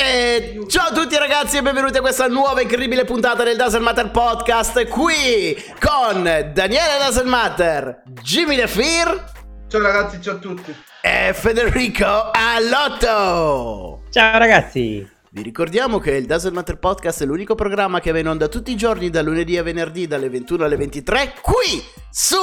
E ciao a tutti ragazzi e benvenuti a questa nuova incredibile puntata del Doesn't Matter Podcast qui con Daniele Doesn't Matter, Jimmy Fear Ciao ragazzi, ciao a tutti e Federico Allotto Ciao ragazzi vi ricordiamo che il Doesn't Matter Podcast è l'unico programma che va in onda tutti i giorni da lunedì a venerdì dalle 21 alle 23 qui su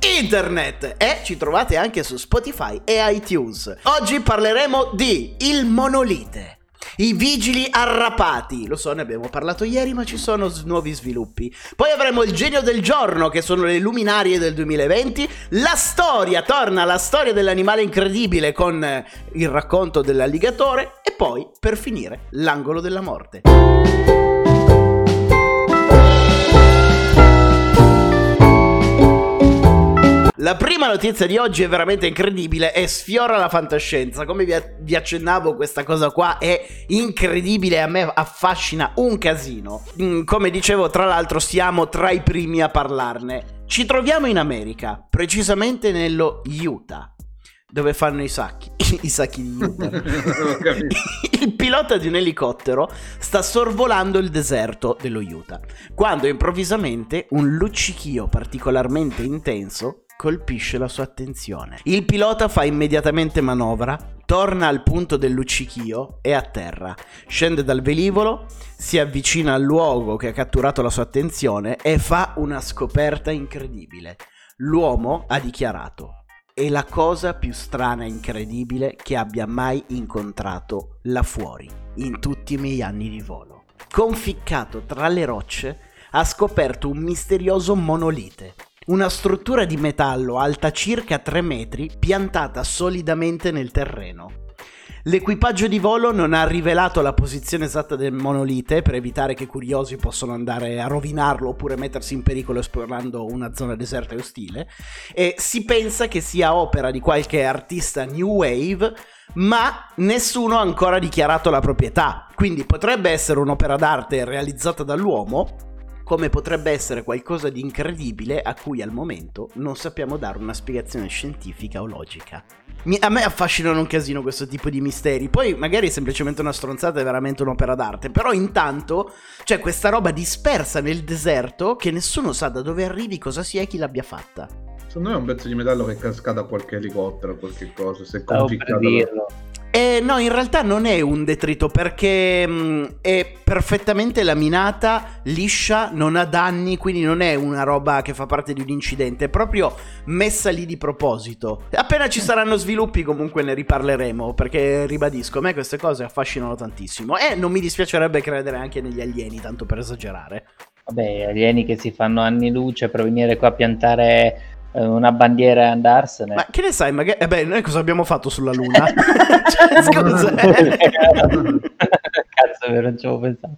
internet e ci trovate anche su Spotify e iTunes. Oggi parleremo di il monolite. I vigili arrapati, lo so, ne abbiamo parlato ieri, ma ci sono s- nuovi sviluppi. Poi avremo il genio del giorno, che sono le luminarie del 2020. La storia, torna la storia dell'animale incredibile con eh, il racconto dell'alligatore. E poi, per finire, l'angolo della morte. La prima notizia di oggi è veramente incredibile e sfiora la fantascienza. Come vi, vi accennavo, questa cosa qua è incredibile e a me affascina un casino. Mm, come dicevo, tra l'altro, siamo tra i primi a parlarne. Ci troviamo in America, precisamente nello Utah, dove fanno i sacchi. I sacchi di Utah. Il pilota di un elicottero sta sorvolando il deserto dello Utah, quando improvvisamente un luccichio particolarmente intenso colpisce la sua attenzione. Il pilota fa immediatamente manovra, torna al punto del luccichio e atterra. Scende dal velivolo, si avvicina al luogo che ha catturato la sua attenzione e fa una scoperta incredibile. L'uomo ha dichiarato è la cosa più strana e incredibile che abbia mai incontrato là fuori, in tutti i miei anni di volo. Conficcato tra le rocce, ha scoperto un misterioso monolite, una struttura di metallo alta circa 3 metri piantata solidamente nel terreno. L'equipaggio di volo non ha rivelato la posizione esatta del monolite per evitare che curiosi possano andare a rovinarlo oppure mettersi in pericolo esplorando una zona deserta e ostile e si pensa che sia opera di qualche artista new wave ma nessuno ha ancora dichiarato la proprietà quindi potrebbe essere un'opera d'arte realizzata dall'uomo come potrebbe essere qualcosa di incredibile a cui al momento non sappiamo dare una spiegazione scientifica o logica. Mi- a me affascinano un casino questo tipo di misteri, poi magari è semplicemente una stronzata, è veramente un'opera d'arte, però intanto c'è questa roba dispersa nel deserto che nessuno sa da dove arrivi, cosa sia e chi l'abbia fatta. Secondo me è un pezzo di metallo che è cascato a qualche elicottero, qualche cosa, si è conficcato. Eh, no, in realtà non è un detrito perché mh, è perfettamente laminata, liscia, non ha danni, quindi non è una roba che fa parte di un incidente, è proprio messa lì di proposito. Appena ci saranno sviluppi comunque ne riparleremo, perché ribadisco, a me queste cose affascinano tantissimo e non mi dispiacerebbe credere anche negli alieni, tanto per esagerare. Vabbè, alieni che si fanno anni luce per venire qua a piantare una bandiera e andarsene. Ma che ne sai, magari... Eh beh, noi cosa abbiamo fatto sulla Luna? cioè, scusa. eh. Cazzo, vero, non ci avevo pensato.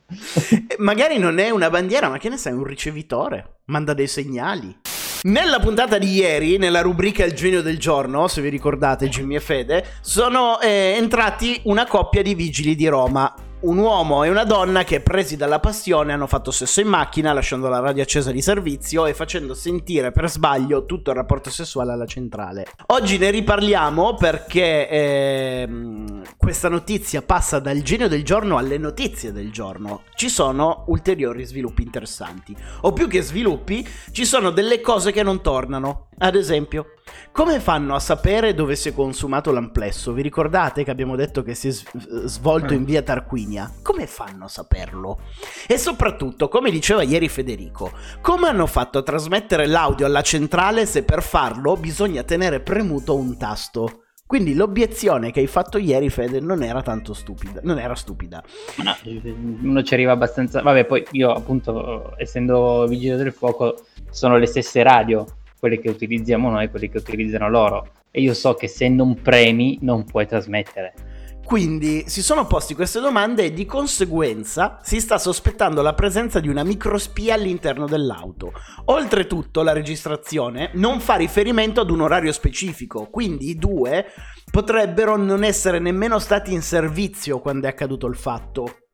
Eh, Magari non è una bandiera, ma che ne sai, un ricevitore. Manda dei segnali. Nella puntata di ieri, nella rubrica Il genio del giorno, se vi ricordate Jimmy e Fede, sono eh, entrati una coppia di vigili di Roma. Un uomo e una donna che, presi dalla passione, hanno fatto sesso in macchina, lasciando la radio accesa di servizio e facendo sentire per sbaglio tutto il rapporto sessuale alla centrale. Oggi ne riparliamo perché ehm, questa notizia passa dal genio del giorno alle notizie del giorno. Ci sono ulteriori sviluppi interessanti. O più che sviluppi, ci sono delle cose che non tornano. Ad esempio, come fanno a sapere dove si è consumato l'amplesso? Vi ricordate che abbiamo detto che si è s- svolto in via Tarquinia? Come fanno a saperlo? E soprattutto, come diceva ieri Federico, come hanno fatto a trasmettere l'audio alla centrale se per farlo bisogna tenere premuto un tasto? Quindi l'obiezione che hai fatto ieri, Fede, non era tanto stupida. Non era stupida. No, uno ci arriva abbastanza. Vabbè, poi io, appunto, essendo vigile del fuoco, sono le stesse radio, quelle che utilizziamo noi, quelle che utilizzano loro. E io so che se non premi, non puoi trasmettere. Quindi si sono posti queste domande e di conseguenza si sta sospettando la presenza di una microspia all'interno dell'auto. Oltretutto la registrazione non fa riferimento ad un orario specifico, quindi i due potrebbero non essere nemmeno stati in servizio quando è accaduto il fatto.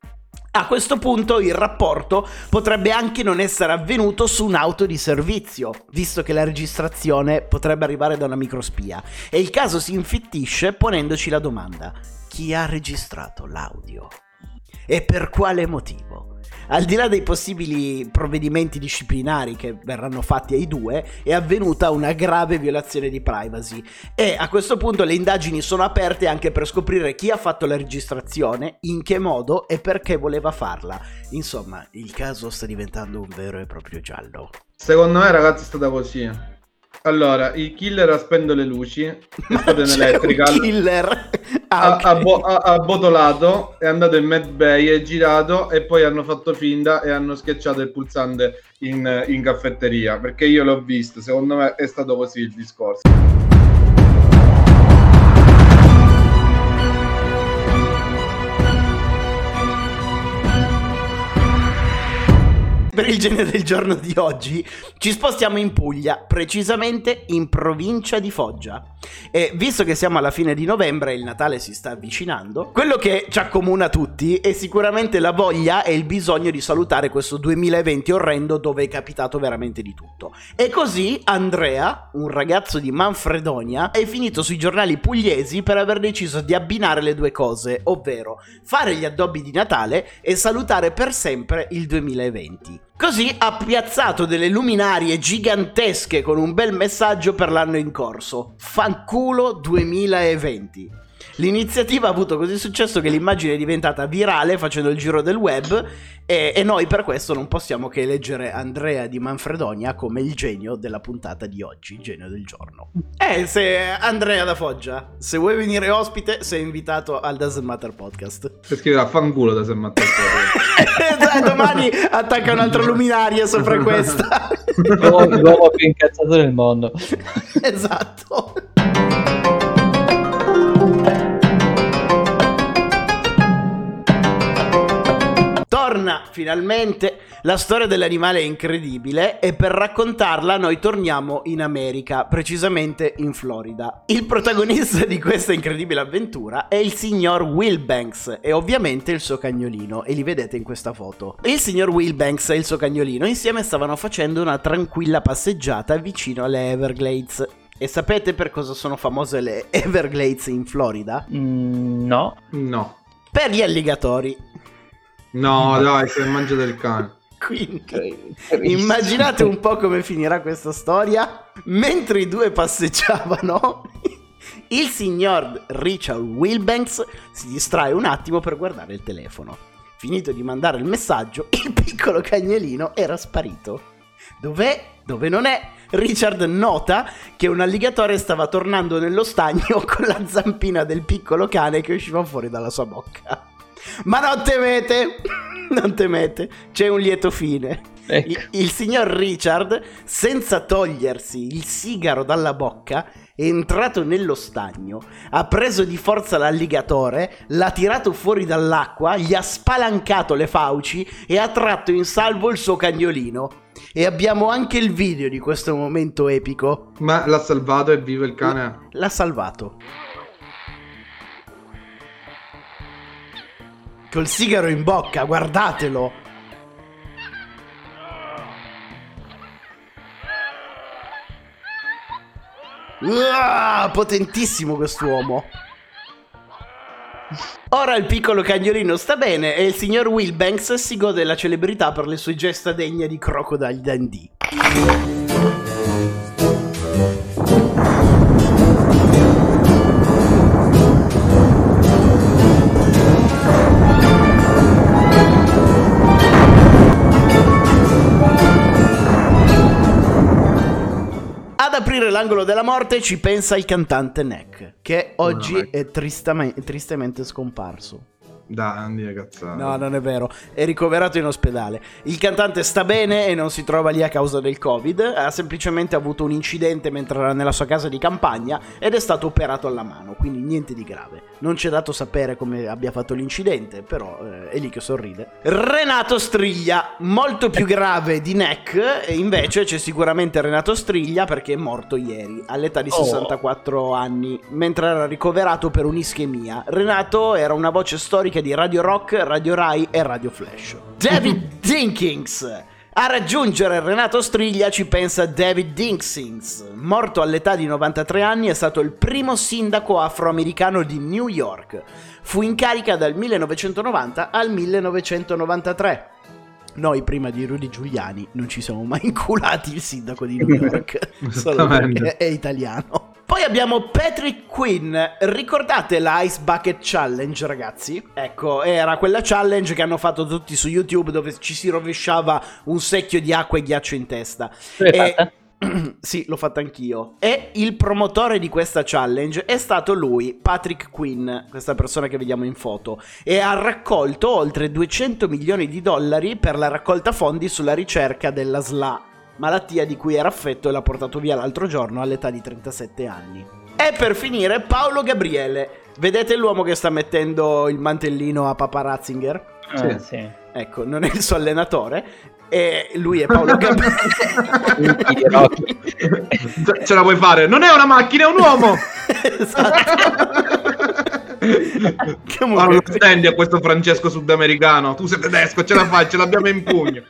A questo punto il rapporto potrebbe anche non essere avvenuto su un'auto di servizio, visto che la registrazione potrebbe arrivare da una microspia. E il caso si infittisce ponendoci la domanda: chi ha registrato l'audio? E per quale motivo? Al di là dei possibili provvedimenti disciplinari che verranno fatti ai due, è avvenuta una grave violazione di privacy e a questo punto le indagini sono aperte anche per scoprire chi ha fatto la registrazione, in che modo e perché voleva farla. Insomma, il caso sta diventando un vero e proprio giallo. Secondo me, ragazzi, è stata così. Allora, il killer ha spento le luci, è stato in electrical, killer. Ah, ha, ha- ha botolato, è andato in Mad Bay, è girato e poi hanno fatto finta e hanno schiacciato il pulsante in, in caffetteria. Perché io l'ho visto, secondo me è stato così il discorso. Per il genere del giorno di oggi ci spostiamo in Puglia, precisamente in provincia di Foggia. E visto che siamo alla fine di novembre e il Natale si sta avvicinando, quello che ci accomuna tutti è sicuramente la voglia e il bisogno di salutare questo 2020 orrendo dove è capitato veramente di tutto. E così Andrea, un ragazzo di Manfredonia, è finito sui giornali pugliesi per aver deciso di abbinare le due cose, ovvero fare gli addobbi di Natale e salutare per sempre il 2020. Così ha piazzato delle luminarie gigantesche con un bel messaggio per l'anno in corso. Fanculo 2020. L'iniziativa ha avuto così successo che l'immagine è diventata virale facendo il giro del web e, e noi per questo non possiamo che eleggere Andrea di Manfredonia come il genio della puntata di oggi, il genio del giorno. Eh, se Andrea da Foggia, se vuoi venire ospite sei invitato al Doesn't Matter podcast. Per scrivere a fanculo da San Matteo. Dai, domani attacca un'altra luminaria sopra questa. L'uomo l'uomo più incazzato del mondo. esatto. Torna finalmente la storia dell'animale incredibile e per raccontarla noi torniamo in America, precisamente in Florida. Il protagonista di questa incredibile avventura è il signor Wilbanks e ovviamente il suo cagnolino e li vedete in questa foto. Il signor Wilbanks e il suo cagnolino insieme stavano facendo una tranquilla passeggiata vicino alle Everglades. E sapete per cosa sono famose le Everglades in Florida? Mm, no. No. Per gli alligatori. No, dai, se mangia del cane. Quindi immaginate un po' come finirà questa storia. Mentre i due passeggiavano, il signor Richard Wilbanks si distrae un attimo per guardare il telefono. Finito di mandare il messaggio, il piccolo cagnolino era sparito. Dov'è? Dove non è? Richard nota che un alligatore stava tornando nello stagno con la zampina del piccolo cane che usciva fuori dalla sua bocca. Ma non temete, non temete, c'è un lieto fine. Ecco. Il, il signor Richard, senza togliersi il sigaro dalla bocca, è entrato nello stagno, ha preso di forza l'alligatore, l'ha tirato fuori dall'acqua, gli ha spalancato le fauci e ha tratto in salvo il suo cagnolino. E abbiamo anche il video di questo momento epico. Ma l'ha salvato e vive il cane. L'ha salvato. Col sigaro in bocca, guardatelo. Uah, potentissimo quest'uomo. Ora il piccolo cagnolino sta bene e il signor Wilbanks si gode la celebrità per le sue gesta degne di Crocodile Dundee. L'angolo della morte ci pensa il cantante Neck, che oggi è tristame- tristemente scomparso. Dai, non dire cazzate. No, non è vero, è ricoverato in ospedale. Il cantante sta bene e non si trova lì a causa del Covid, ha semplicemente avuto un incidente mentre era nella sua casa di campagna ed è stato operato alla mano, quindi niente di grave. Non ci è dato sapere come abbia fatto l'incidente, però eh, è lì che sorride. Renato Striglia, molto più grave di Neck, e invece c'è sicuramente Renato Striglia perché è morto ieri, all'età di Oh. 64 anni, mentre era ricoverato per un'ischemia. Renato era una voce storica di Radio Rock, Radio Rai e Radio Flash. David Jenkins A raggiungere Renato Striglia ci pensa David Dingsings. Morto all'età di 93 anni, è stato il primo sindaco afroamericano di New York. Fu in carica dal 1990 al 1993. Noi prima di Rudy Giuliani non ci siamo mai inculati il sindaco di New York, solo perché è italiano. Poi abbiamo Patrick Quinn. Ricordate l'Ice Bucket Challenge, ragazzi? Ecco, era quella challenge che hanno fatto tutti su YouTube dove ci si rovesciava un secchio di acqua e ghiaccio in testa. E... sì, l'ho fatta anch'io. E il promotore di questa challenge è stato lui, Patrick Quinn, questa persona che vediamo in foto, e ha raccolto oltre 200 milioni di dollari per la raccolta fondi sulla ricerca della SLA, malattia di cui era affetto e l'ha portato via l'altro giorno all'età di 37 anni. E per finire Paolo Gabriele. Vedete l'uomo che sta mettendo il mantellino a Papa Ratzinger? Ah, sì. Ecco, non è il suo allenatore. E lui è Paolo Gabriele. Ce la puoi fare? Non è una macchina, è un uomo! esatto. Comunque... Ma lo stendi a questo Francesco sudamericano. Tu sei tedesco, ce la fai, ce l'abbiamo in pugno.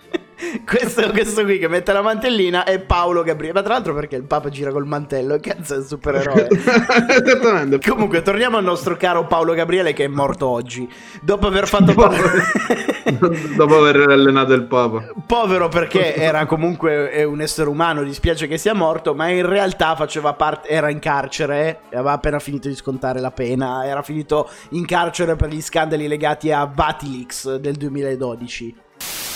questo, questo, qui che mette la mantellina è Paolo Gabriele. Ma tra l'altro perché il Papa gira col mantello? Cazzo, è un supereroe. Comunque, torniamo al nostro caro Paolo Gabriele che è morto oggi. Dopo aver fatto. Dopo aver allenato il Papa. Povero perché era comunque un essere umano, dispiace che sia morto, ma in realtà faceva parte, era in carcere, aveva appena finito di scontare la pena, era finito in carcere per gli scandali legati a Vatilix del 2012.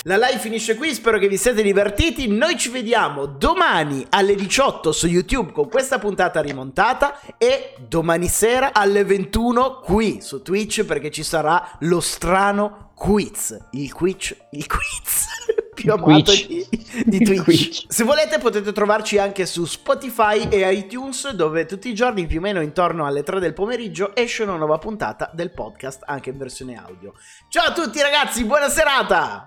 La live finisce qui, spero che vi siate divertiti. Noi ci vediamo domani alle 18 su YouTube con questa puntata rimontata e domani sera alle 21 qui su Twitch perché ci sarà lo strano quiz. Il quiz, il quiz più amato di, di Twitch. Twitch. Se volete potete trovarci anche su Spotify e iTunes dove tutti i giorni più o meno intorno alle 3 del pomeriggio esce una nuova puntata del podcast anche in versione audio. Ciao a tutti ragazzi, buona serata!